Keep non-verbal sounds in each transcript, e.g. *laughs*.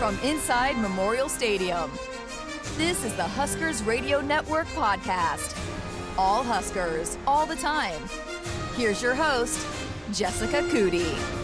from inside Memorial Stadium. This is the Huskers Radio Network podcast. All Huskers, all the time. Here's your host, Jessica Coody.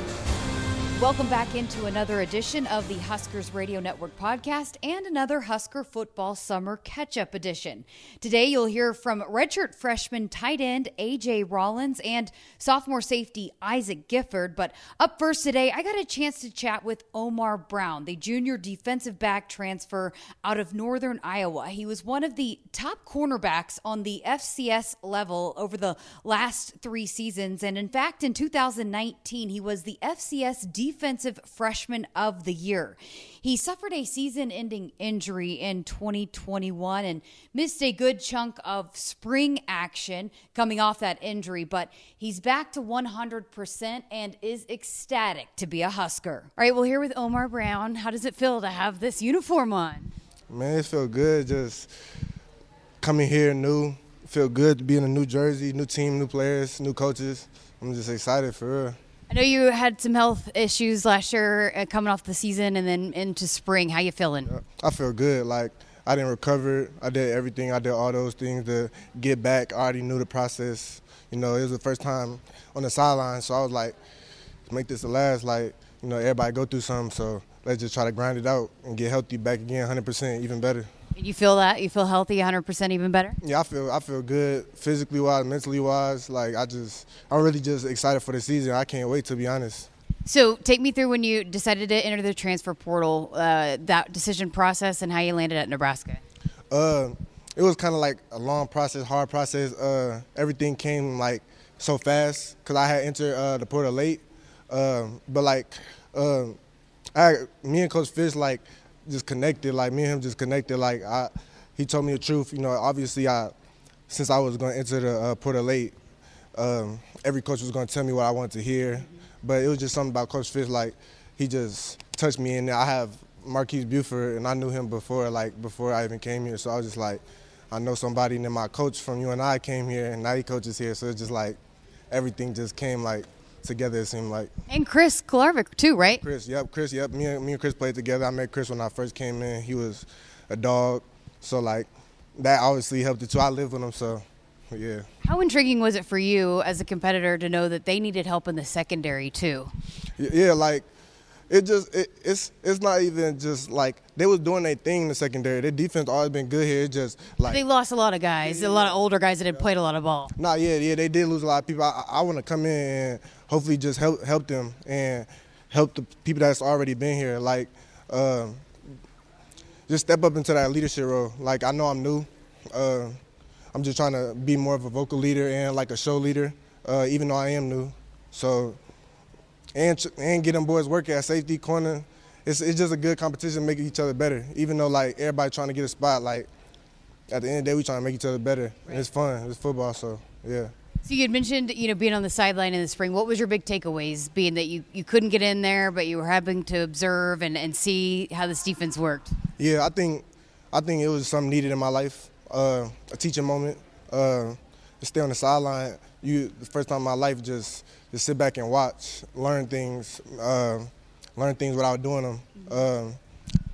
Welcome back into another edition of the Huskers Radio Network podcast and another Husker Football Summer Catch Up edition. Today, you'll hear from redshirt freshman tight end AJ Rollins and sophomore safety Isaac Gifford. But up first today, I got a chance to chat with Omar Brown, the junior defensive back transfer out of Northern Iowa. He was one of the top cornerbacks on the FCS level over the last three seasons. And in fact, in 2019, he was the FCS defensive Defensive Freshman of the Year. He suffered a season ending injury in 2021 and missed a good chunk of spring action coming off that injury, but he's back to 100% and is ecstatic to be a Husker. All right, well, here with Omar Brown, how does it feel to have this uniform on? Man, it felt good just coming here new. Feel good to be in a new jersey, new team, new players, new coaches. I'm just excited for real. I know you had some health issues last year uh, coming off the season and then into spring. How you feeling? I feel good. Like I didn't recover. I did everything. I did all those things to get back. I already knew the process. You know, it was the first time on the sideline, so I was like, make this the last. Like, you know, everybody go through something, so let's just try to grind it out and get healthy back again, 100%, even better. You feel that? You feel healthy, 100% even better? Yeah, I feel I feel good physically wise, mentally wise. Like I just I'm really just excited for the season. I can't wait to be honest. So take me through when you decided to enter the transfer portal, uh, that decision process, and how you landed at Nebraska. Uh, it was kind of like a long process, hard process. Uh, everything came like so fast because I had entered uh, the portal late. Um, but like, um, I, me and Coach Fish like just connected. Like me and him just connected. Like I, he told me the truth. You know, obviously I, since I was going to enter the uh, late, um, every coach was going to tell me what I wanted to hear. But it was just something about Coach Fish. Like he just touched me, and I have Marques Buford, and I knew him before, like before I even came here. So I was just like, I know somebody, and then my coach from UNI came here, and now he coaches here. So it's just like everything just came like together. It seemed like. And Chris Kolarevic too, right? Chris, yep, Chris, yep. Me and me and Chris played together. I met Chris when I first came in. He was a dog, so like that obviously helped it too. I lived with him, so yeah. How intriguing was it for you as a competitor to know that they needed help in the secondary too? Yeah, like it just it, it's it's not even just like they was doing their thing in the secondary. Their defense always been good here. It just like they lost a lot of guys, yeah, a lot of older guys that had played a lot of ball. Nah, yeah, yeah, they did lose a lot of people. I, I want to come in and hopefully just help help them and help the people that's already been here. Like, uh, just step up into that leadership role. Like I know I'm new. Uh, I'm just trying to be more of a vocal leader and like a show leader, uh, even though I am new. So and and get them boys working at safety corner. It's it's just a good competition, making each other better. Even though like everybody trying to get a spot, like at the end of the day, we trying to make each other better. Right. it's fun. It's football, so yeah. So you had mentioned, you know, being on the sideline in the spring. What was your big takeaways? Being that you, you couldn't get in there, but you were having to observe and, and see how this defense worked. Yeah, I think I think it was something needed in my life, uh, a teaching moment. Uh, to stay on the sideline, you the first time in my life just just sit back and watch, learn things, uh, learn things without doing them, uh,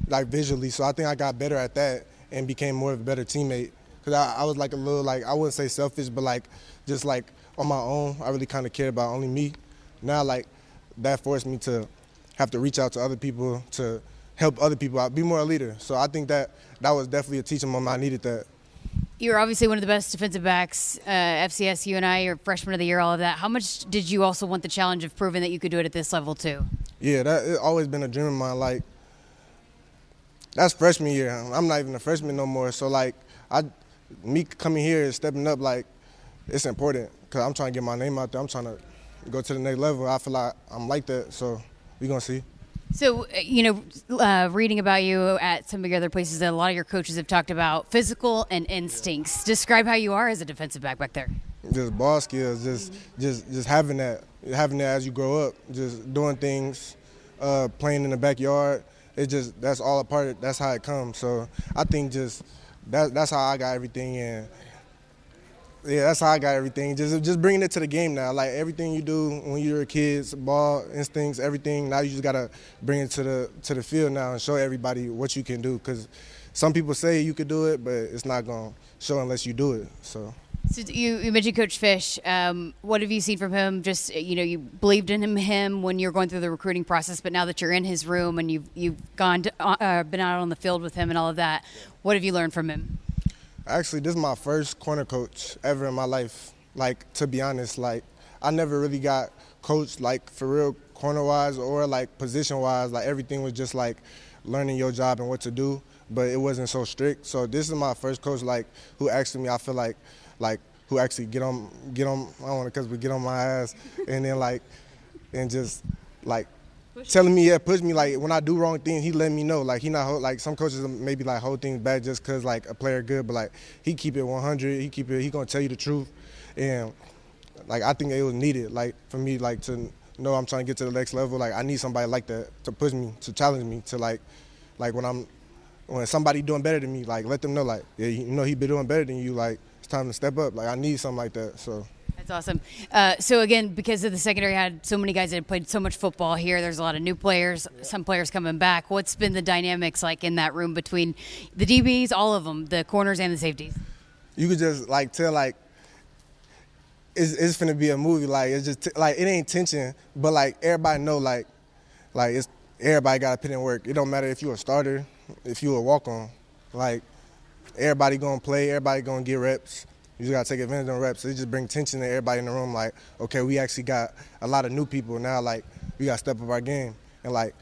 like visually. So I think I got better at that and became more of a better teammate. Cause I, I was like a little like I wouldn't say selfish, but like just like on my own, I really kind of cared about only me. Now like that forced me to have to reach out to other people to help other people out, be more a leader. So I think that that was definitely a teaching moment. I needed that. You're obviously one of the best defensive backs, uh, FCS, UNI, you're freshman of the year, all of that. How much did you also want the challenge of proving that you could do it at this level too? Yeah, that it's always been a dream of mine. Like that's freshman year. I'm not even a freshman no more. So like I, me coming here and stepping up, like it's important because I'm trying to get my name out there. I'm trying to go to the next level. I feel like I'm like that. So we're gonna see. So, uh, you know, uh, reading about you at some of the other places a lot of your coaches have talked about physical and instincts. Describe how you are as a defensive back back there. Just ball skills, just just just having that, having that as you grow up, just doing things, uh, playing in the backyard. It just that's all a part. Of, that's how it comes. So I think just that that's how I got everything and yeah, that's how I got everything. Just just bringing it to the game now. Like everything you do when you're a kid, ball instincts, everything. Now you just gotta bring it to the to the field now and show everybody what you can do. Cause some people say you could do it, but it's not gonna show unless you do it. So. So you, you mentioned Coach Fish. Um, what have you seen from him? Just you know, you believed in him, him when you were going through the recruiting process, but now that you're in his room and you've you've gone to, uh, been out on the field with him and all of that, what have you learned from him? Actually, this is my first corner coach ever in my life. Like to be honest, like I never really got coached like for real corner wise or like position wise. Like everything was just like learning your job and what to do, but it wasn't so strict. So this is my first coach like who actually me. I feel like like who actually get on get on I don't want to because we get on my ass and then like and just like push telling me yeah push me like when I do wrong things he let me know like he not like some coaches maybe like hold things back just cause like a player good but like he keep it 100 he keep it he gonna tell you the truth and like I think it was needed like for me like to know I'm trying to get to the next level like I need somebody like that to push me to challenge me to like like when I'm when somebody doing better than me like let them know like yeah you know he been doing better than you like it's time to step up. Like I need something like that. So. That's awesome. Uh, so again, because of the secondary had so many guys that played so much football here, there's a lot of new players, some players coming back. What's been the dynamics like in that room between the DBs, all of them, the corners and the safeties? You could just like tell like it's it's gonna be a movie. Like it's just t- like it ain't tension, but like everybody know like like it's everybody got to put in work. It don't matter if you're a starter, if you a walk on, like everybody gonna play, everybody gonna get reps. You just gotta take advantage of the reps. It just bring tension to everybody in the room. Like, okay, we actually got a lot of new people now. Like, we gotta step up our game. And like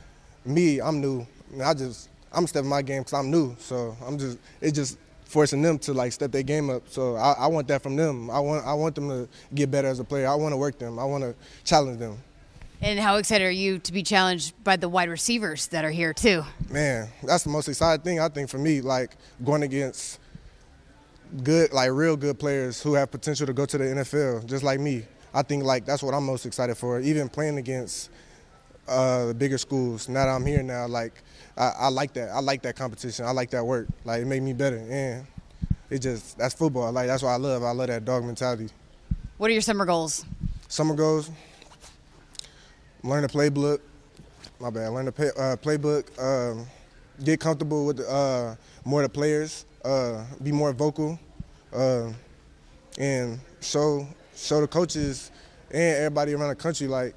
me, I'm new. I just I'm stepping my game because I'm new. So I'm just it's just forcing them to like step their game up. So I, I want that from them. I want I want them to get better as a player. I want to work them. I want to challenge them. And how excited are you to be challenged by the wide receivers that are here too? Man, that's the most exciting thing I think for me. Like going against good, like real good players who have potential to go to the NFL, just like me. I think like that's what I'm most excited for. Even playing against uh, the bigger schools. Now that I'm here now, like I, I, like that. I like that competition. I like that work. Like it made me better. And it just that's football. Like that's what I love. I love that dog mentality. What are your summer goals? Summer goals learn the playbook. My bad. Learn the pay, uh, playbook. Um, get comfortable with uh, more of the players. Uh, be more vocal, uh, and show show the coaches and everybody around the country like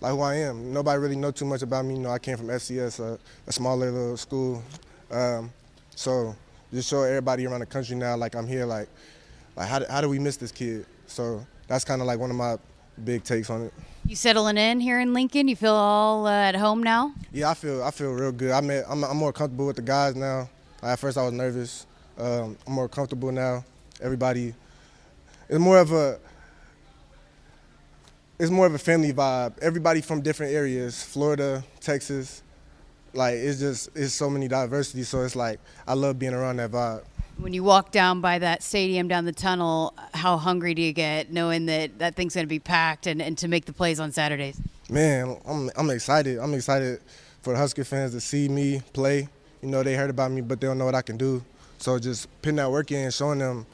like who I am. Nobody really know too much about me. You know, I came from FCS, a, a smaller little school. Um, so just show everybody around the country now like I'm here. Like like how, how do we miss this kid? So that's kind of like one of my big takes on it. You settling in here in Lincoln? You feel all uh, at home now? Yeah, I feel I feel real good. I mean, I'm, I'm more comfortable with the guys now. At first, I was nervous. Um, I'm more comfortable now. Everybody, it's more of a it's more of a family vibe. Everybody from different areas, Florida, Texas, like it's just it's so many diversity. So it's like I love being around that vibe when you walk down by that stadium down the tunnel, how hungry do you get knowing that that thing's going to be packed and, and to make the plays on Saturdays? Man, I'm, I'm excited. I'm excited for the Husker fans to see me play. You know, they heard about me, but they don't know what I can do. So just putting that work in showing them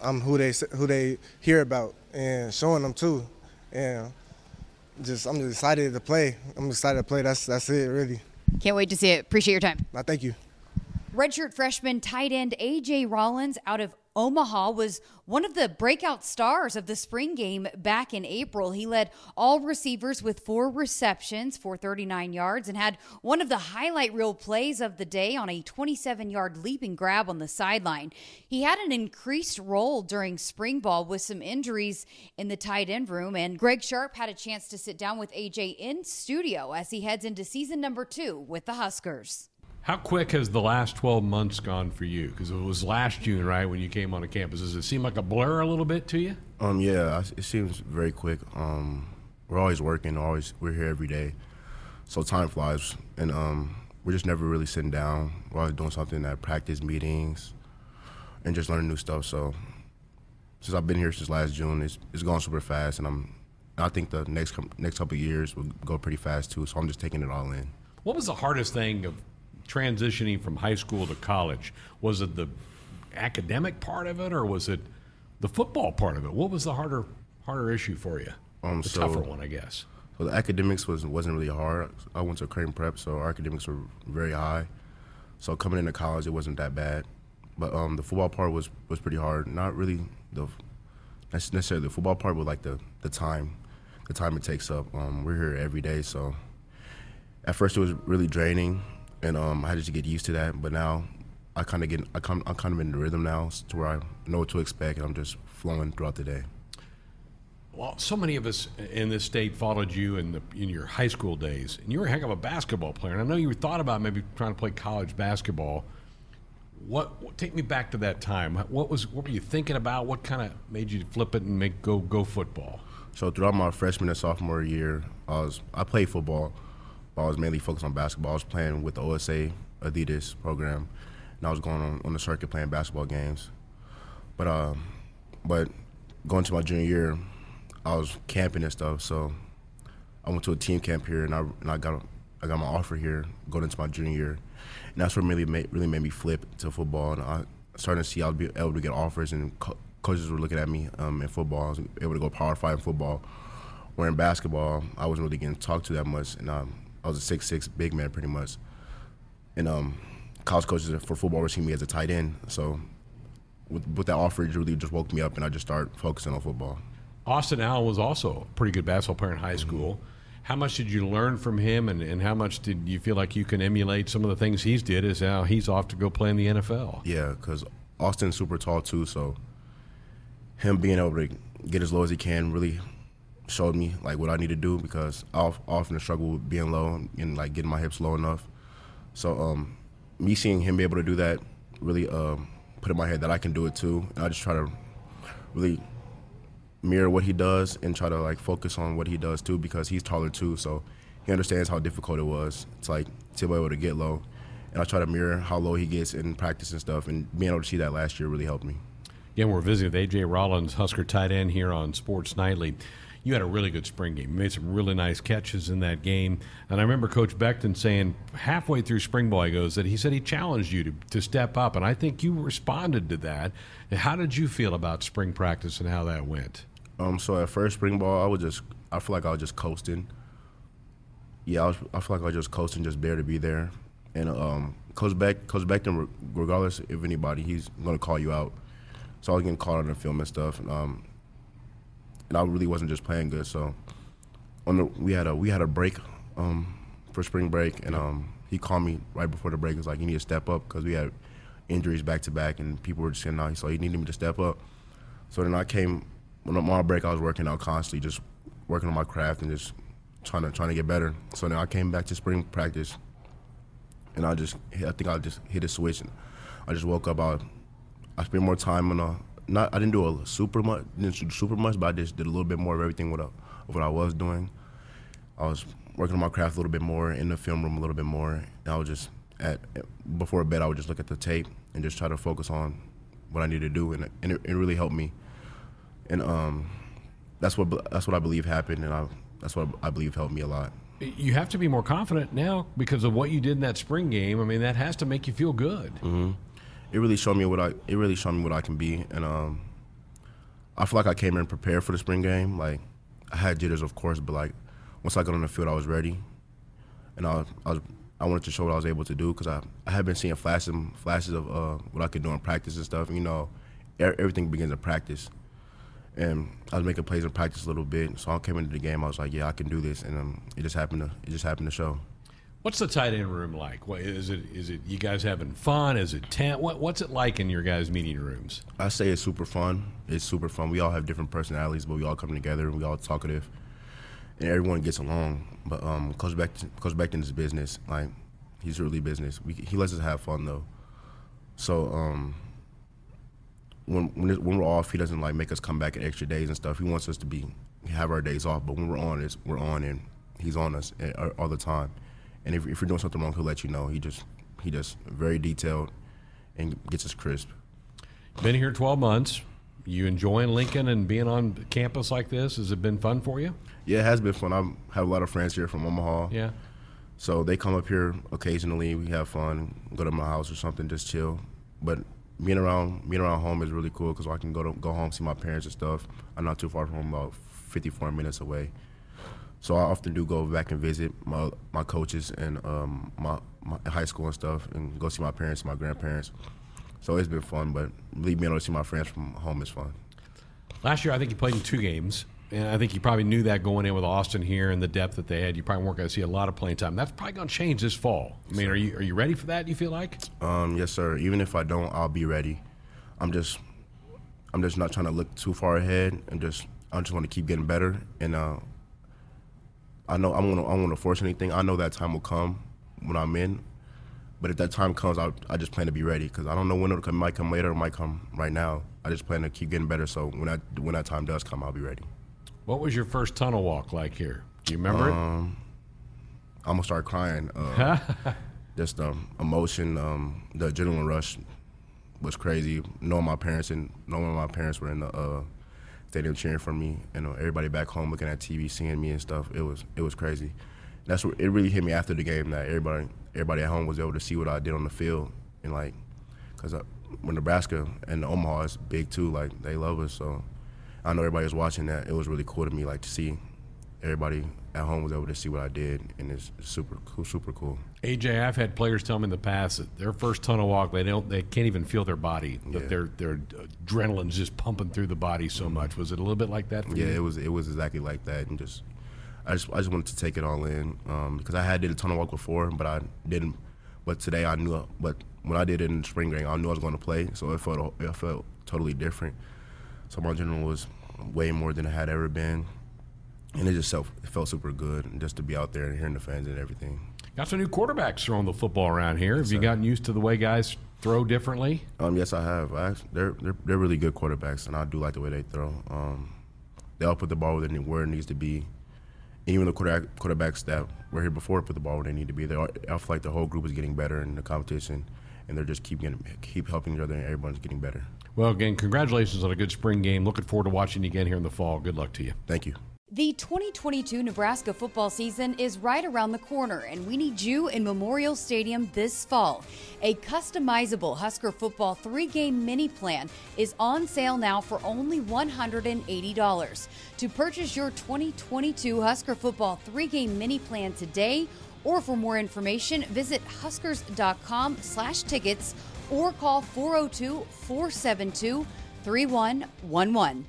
I'm who they who they hear about and showing them too. And just I'm just excited to play. I'm excited to play. That's that's it really. Can't wait to see it. Appreciate your time. No, thank you. Redshirt freshman tight end A.J. Rollins out of Omaha was one of the breakout stars of the spring game back in April. He led all receivers with four receptions for 39 yards and had one of the highlight reel plays of the day on a 27 yard leaping grab on the sideline. He had an increased role during spring ball with some injuries in the tight end room, and Greg Sharp had a chance to sit down with AJ in studio as he heads into season number two with the Huskers. How quick has the last 12 months gone for you? Because it was last June, right, when you came on campus. Does it seem like a blur a little bit to you? Um, yeah, it seems very quick. Um, we're always working, always we're here every day, so time flies, and um, we're just never really sitting down. We're always doing something at practice meetings, and just learning new stuff. So since I've been here since last June, it's it's gone super fast, and I'm I think the next next couple years will go pretty fast too. So I'm just taking it all in. What was the hardest thing of transitioning from high school to college? Was it the academic part of it, or was it the football part of it. What was the harder harder issue for you? Um, the so- tougher one, I guess. So the academics was wasn't really hard. I went to Creighton Prep, so our academics were very high. So coming into college, it wasn't that bad. But um, the football part was was pretty hard. Not really the that's necessarily the football part, but like the the time, the time it takes up. Um, we're here every day, so at first it was really draining, and um, I had to get used to that. But now I kind of get I come I'm kind of in the rhythm now, to where I know what to expect, and I'm just flowing throughout the day. Well, so many of us in this state followed you in the in your high school days, and you were a heck of a basketball player. And I know you thought about maybe trying to play college basketball. What, what take me back to that time? What was what were you thinking about? What kind of made you flip it and make go go football? So throughout my freshman and sophomore year, I was I played football, I was mainly focused on basketball. I was playing with the OSA Adidas program, and I was going on, on the circuit playing basketball games. But uh, but going to my junior year, I was camping and stuff. So I went to a team camp here, and I and I got I got my offer here going into my junior year, and that's what really made really made me flip to football. And I started to see I would be able to get offers, and co- coaches were looking at me um, in football. I was able to go power five in football. Where in basketball, I wasn't really getting talked to that much, and um, I was a six six big man pretty much. And um, college coaches for football were seeing me as a tight end, so with, with that offer, it really just woke me up, and I just started focusing on football. Austin Allen was also a pretty good basketball player in high school. How much did you learn from him, and, and how much did you feel like you can emulate some of the things he's did? Is now he's off to go play in the NFL. Yeah, because Austin's super tall too, so him being able to get as low as he can really showed me like what I need to do because I of- often struggle with being low and like getting my hips low enough. So um, me seeing him be able to do that really um, put in my head that I can do it too, and I just try to really mirror what he does and try to like focus on what he does too because he's taller too, so he understands how difficult it was. It's like to be able to get low, and I try to mirror how low he gets in practice and stuff, and being able to see that last year really helped me. Again, we're visiting with AJ Rollins, Husker tight end here on Sports Nightly. You had a really good spring game. You made some really nice catches in that game. And I remember Coach Beckton saying halfway through spring ball, he goes that he said he challenged you to, to step up, and I think you responded to that. How did you feel about spring practice and how that went? Um, so at first spring ball, I was just I feel like I was just coasting. Yeah, I, was, I feel like I was just coasting, just there to be there. And um, Coach Beck, Coach Beckton, regardless of anybody, he's gonna call you out. So I was getting caught on the film and stuff, and, um, and I really wasn't just playing good. So on the we had a we had a break um, for spring break, and um, he called me right before the break. He was like, "You need to step up because we had injuries back to back, and people were just saying, no." So he needed me to step up. So then I came when I'm break. I was working out constantly, just working on my craft and just trying to trying to get better. So then I came back to spring practice, and I just I think I just hit a switch. And I just woke up. I I spent more time on a not I didn't do a super much didn't do super much, but I just did a little bit more of everything what I, of what I was doing. I was working on my craft a little bit more in the film room a little bit more. And I was just at before bed I would just look at the tape and just try to focus on what I needed to do, and, it- and it, it really helped me. And um, that's what that's what I believe happened, and I that's what I believe helped me a lot. You have to be more confident now because of what you did in that spring game. I mean, that has to make you feel good. It really showed me what I it really showed me what I can be, and um, I feel like I came in prepared for the spring game. Like I had jitters, of course, but like once I got on the field, I was ready, and I I, was, I wanted to show what I was able to do because I I had been seeing flashes flashes of uh, what I could do in practice and stuff. You know, e- everything begins in practice, and I was making plays in practice a little bit. So I came into the game, I was like, yeah, I can do this, and um, it just happened to it just happened to show. What's the tight end room like? What, is it? Is it you guys having fun? Is it tent? What, what's it like in your guys' meeting rooms? I say it's super fun. It's super fun. We all have different personalities, but we all come together and we all talkative, and everyone gets along. But um, Coach Beckton, Coach Beckton is business. Like he's really business. We, he lets us have fun though. So um, when when, it, when we're off, he doesn't like make us come back in extra days and stuff. He wants us to be have our days off. But when we're on, it's we're on, and he's on us eh, all- all the time. And if, if you're doing something wrong, he'll let you know. He just he just very detailed and gets us crisp. Been here 12 months. You enjoying Lincoln and being on campus like this? Has it been fun for you? Yeah, it has been fun. I have a lot of friends here from Omaha. Yeah. So they come up here occasionally. We have fun, go to my house or something, just chill. But being around being around home is really cool because I can go to go home see my parents and stuff. I'm not too far from home, about 54 minutes away. So I often do go back and visit my my coaches and um, my, my high school and stuff, and go see my parents, my grandparents. So it's been fun, but being able to see my friends from home is fun. Last year, I think you played in two games, and I think you probably knew that going in with Austin here and the depth that they had. You probably weren't going to see a lot of playing time. That's probably going to change this fall. I mean, are you are you ready for that? You feel like? Um, yes, sir. Even if I don't, I'll be ready. I'm just, I'm just not trying to look too far ahead, and just I just want to keep getting better. And uh, I know I'm gonna I'm gonna force anything. I know that time will come when I'm in. But if that time comes, I, I just plan to be ready because I don't know when it'll come. It might come later, it might come right now. I just plan to keep getting better. So when that when that time does come, I'll be ready. What was your first tunnel walk like here? Do you remember um, I'm gonna start crying. Uh, *laughs* just um, emotion, um, the adrenaline rush was crazy. Knowing my parents and knowing my parents were in the uh, stadium cheering for me, and everybody back home looking at TV, seeing me and stuff. It was it was crazy. That's what it really hit me after the game that everybody everybody at home was able to see what I did on the field, and like, cause I, when Nebraska and Omaha is big too, like they love us. So I know everybody was watching that. It was really cool to me, like to see everybody at home was able to see what I did, and it's super cool, super cool. AJ, I've had players tell me in the past that their first tunnel walk, they don't, they can't even feel their body. That yeah. their their adrenaline's just pumping through the body so mm-hmm. much. Was it a little bit like that? yeah, you? it was. It was exactly like that, and just I just I just wanted to take it all in um, because I had did a tunnel walk before, but I didn't. But today I knew. But when I did it in spring game, I knew I was going to play, so it felt it felt totally different. So my adrenaline was way more than it had ever been and it just felt, it felt super good just to be out there and hearing the fans and everything. Got some new quarterbacks throwing the football around here. Yes, have you gotten used to the way guys throw differently? Um, yes, I have. I, they're, they're they're really good quarterbacks, and I do like the way they throw. Um, they all put the ball where, where it needs to be. Even the quarterback, quarterbacks that were here before put the ball where they need to be. They are, I feel like the whole group is getting better in the competition, and they're just keep getting, keep helping each other, and everyone's getting better. Well, again, congratulations on a good spring game. Looking forward to watching you again here in the fall. Good luck to you. Thank you. The 2022 Nebraska football season is right around the corner, and we need you in Memorial Stadium this fall. A customizable Husker football three game mini plan is on sale now for only $180. To purchase your 2022 Husker football three game mini plan today, or for more information, visit huskers.com slash tickets or call 402 472 3111.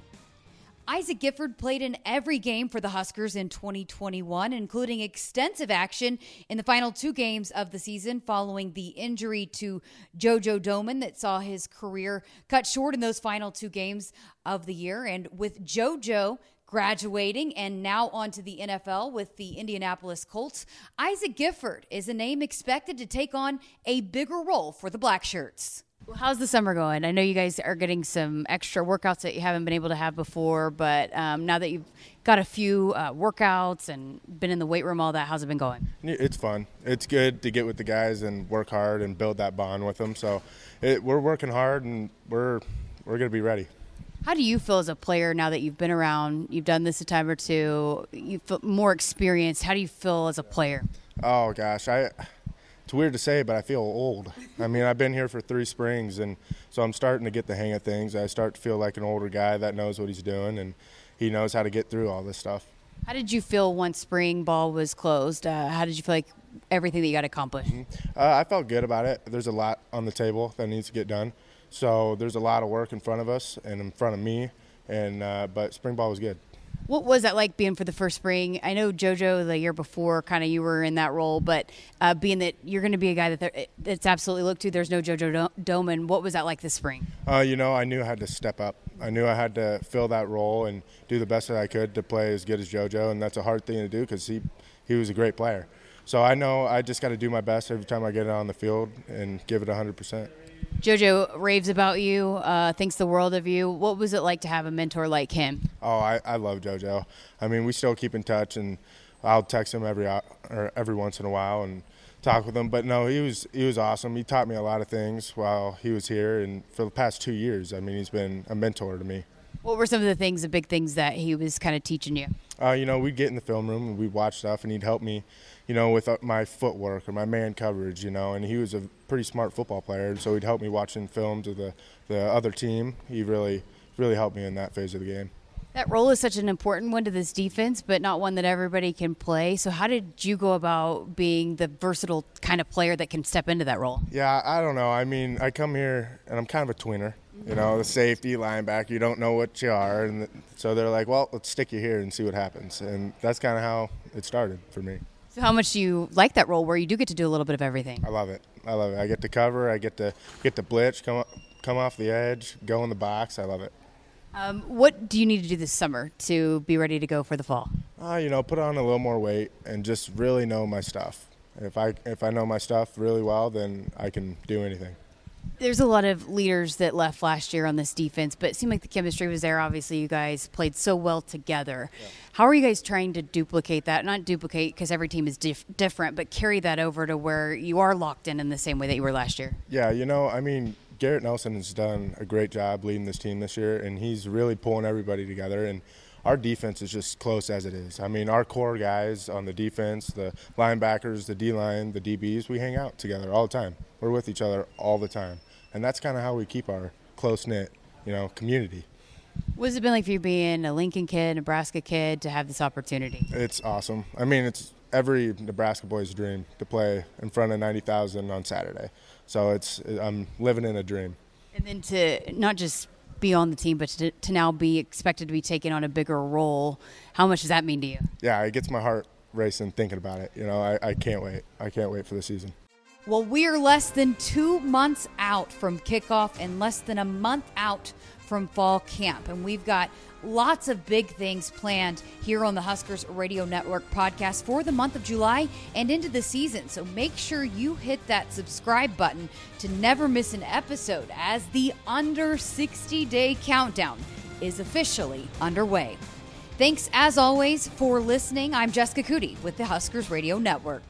Isaac Gifford played in every game for the Huskers in 2021, including extensive action in the final two games of the season following the injury to JoJo Domann that saw his career cut short in those final two games of the year. And with JoJo graduating and now onto the NFL with the Indianapolis Colts, Isaac Gifford is a name expected to take on a bigger role for the Blackshirts. Well, how's the summer going? I know you guys are getting some extra workouts that you haven't been able to have before, but um, now that you've got a few uh, workouts and been in the weight room, all that, how's it been going? It's fun. It's good to get with the guys and work hard and build that bond with them. So it, we're working hard and we're we're going to be ready. How do you feel as a player now that you've been around? You've done this a time or two. You feel more experienced. How do you feel as a player? Oh gosh, I it's weird to say, but I feel old. I mean, I've been here for three springs, and so I'm starting to get the hang of things. I start to feel like an older guy that knows what he's doing, and he knows how to get through all this stuff. How did you feel once spring ball was closed? Uh, how did you feel like everything that you got accomplished? Mm-hmm. Uh, I felt good about it. There's a lot on the table that needs to get done, so there's a lot of work in front of us and in front of me. And uh, but spring ball was good. What was that like being for the first spring? I know JoJo the year before, kind of you were in that role, but uh, being that you're going to be a guy that it's absolutely looked to. There's no JoJo Domann. What was that like this spring? Uh, you know, I knew I had to step up. I knew I had to fill that role and do the best that I could to play as good as JoJo, and that's a hard thing to do because he he was a great player. So I know I just got to do my best every time I get on the field and give it 100 percent. Jojo raves about you, uh, thinks the world of you. What was it like to have a mentor like him? Oh, I, I love Jojo. I mean, we still keep in touch, and I'll text him every or every once in a while and talk with him. But no, he was he was awesome. He taught me a lot of things while he was here, and for the past two years, I mean, he's been a mentor to me. What were some of the things, the big things that he was kind of teaching you? Uh, you know, we'd get in the film room and we'd watch stuff, and he'd help me, you know, with uh, my footwork or my man coverage, you know. And he was a pretty smart football player, so he'd help me watching films of the the other team. He really really helped me in that phase of the game. That role is such an important one to this defense, but not one that everybody can play. So, how did you go about being the versatile kind of player that can step into that role? Yeah, I don't know. I mean, I come here and I'm kind of a tweener. You know, the safety, linebacker, you don't know what you are. And so they're like, well, let's stick you here and see what happens. And that's kind of how it started for me. So, how much do you like that role where you do get to do a little bit of everything? I love it. I love it. I get to cover, I get to get to blitz, come, come off the edge, go in the box. I love it. Um, what do you need to do this summer to be ready to go for the fall? Uh, you know, put on a little more weight and just really know my stuff. If I if I know my stuff really well, then I can do anything. There's a lot of leaders that left last year on this defense, but it seemed like the chemistry was there. Obviously, you guys played so well together. Yeah. How are you guys trying to duplicate that? Not duplicate because every team is dif- different, but carry that over to where you are locked in in the same way that you were last year. Yeah, you know, I mean, Garrett Nelson has done a great job leading this team this year, and he's really pulling everybody together. And our defense is just close as it is. I mean, our core guys on the defense, the linebackers, the D line, the DBs, we hang out together all the time. We're with each other all the time, and that's kind of how we keep our close knit, you know, community. What's it been like for you being a Lincoln kid, Nebraska kid, to have this opportunity? It's awesome. I mean, it's every Nebraska boy's dream to play in front of 90,000 on Saturday. So it's I'm living in a dream. And then to not just be on the team, but to, to now be expected to be taking on a bigger role, how much does that mean to you? Yeah, it gets my heart racing thinking about it. You know, I, I can't wait. I can't wait for the season. Well, we're less than two months out from kickoff and less than a month out from fall camp. And we've got lots of big things planned here on the Huskers Radio Network podcast for the month of July and into the season. So make sure you hit that subscribe button to never miss an episode as the under 60 day countdown is officially underway. Thanks as always for listening. I'm Jessica Coody with the Huskers Radio Network.